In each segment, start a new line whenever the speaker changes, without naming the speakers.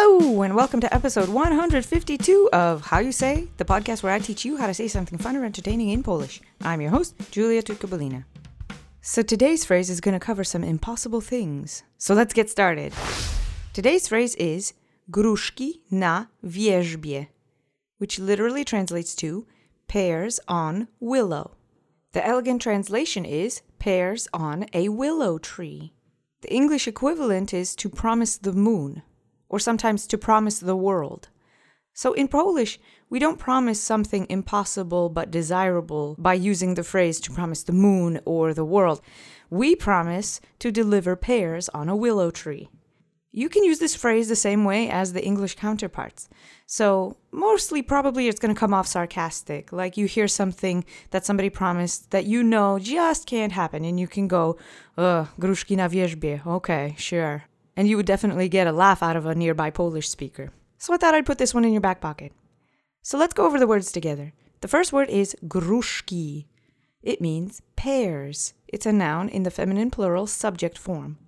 Hello, and welcome to episode 152 of How You Say, the podcast where I teach you how to say something fun or entertaining in Polish. I'm your host, Julia Tutkobalina. So today's phrase is going to cover some impossible things. So let's get started. Today's phrase is gruszki na wierzbie, which literally translates to pears on willow. The elegant translation is pears on a willow tree. The English equivalent is to promise the moon, or sometimes to promise the world. So in Polish, we don't promise something impossible but desirable by using the phrase to promise the moon or the world. We promise to deliver pears on a willow tree. You can use this phrase the same way as the English counterparts. So, mostly probably it's going to come off sarcastic, like you hear something that somebody promised that you know just can't happen, and you can go, ugh, gruszki na wierzbie, okay, sure. And you would definitely get a laugh out of a nearby Polish speaker. So I thought I'd put this one in your back pocket. So let's go over the words together. The first word is gruszki. It means pears. It's a noun in the feminine plural subject form.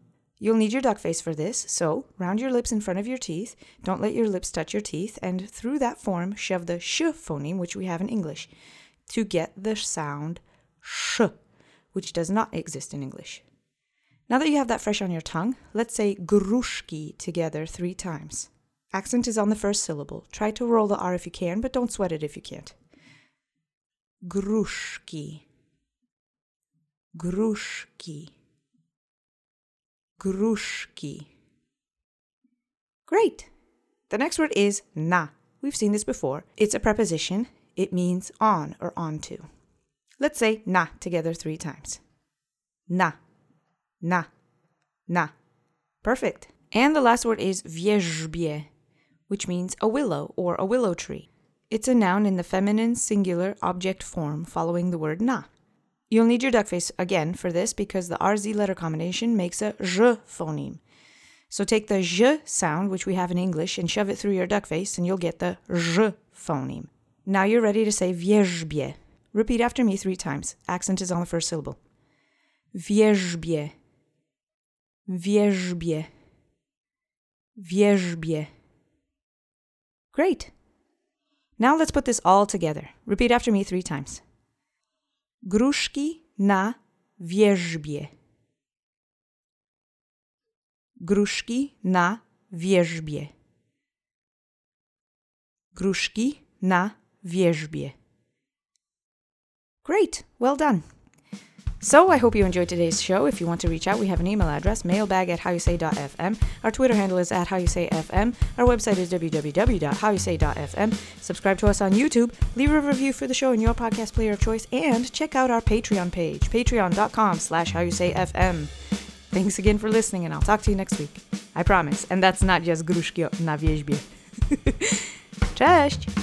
You'll need your duck face for this, so round your lips in front of your teeth, don't let your lips touch your teeth, and through that form shove the sh phoneme, which we have in English, to get the sound sh, which does not exist in English. Now that you have that fresh on your tongue, let's say gruszki together three times. Accent is on the first syllable. Try to roll the R if you can, but don't sweat it if you can't. Gruszki. Gruszki. Gruszki. Great. The next word is na. We've seen this before. It's a preposition. It means on or onto. Let's say na together three times. Na. Na. Na. Perfect. And the last word is wierzbie, which means a willow or a willow tree. It's a noun in the feminine singular object form following the word na. You'll need your duck face again for this because the RZ letter combination makes a phoneme. So take the j sound, which we have in English, and shove it through your duck face, and you'll get the j phoneme. Now you're ready to say wierzbie. Repeat after me three times. Accent is on the first syllable. Wierzbie. Wierzbie. Wierzbie. Great. Now let's put this all together. Repeat after me three times. Gruszki na wierzbie. Gruszki na wierzbie. Gruszki na wierzbie. Great, well done. So I hope you enjoyed today's show. If you want to reach out, we have an email address, mailbag at howyousay.fm. Our Twitter handle is at howyousayfm. Our website is www.howyousay.fm. Subscribe to us on YouTube, leave a review for the show in your podcast player of choice, and check out our Patreon page, patreon.com slash howyousayfm. Thanks again for listening, and I'll talk to you next week. I promise. And that's not just gruszki na wierzbie. Cześć!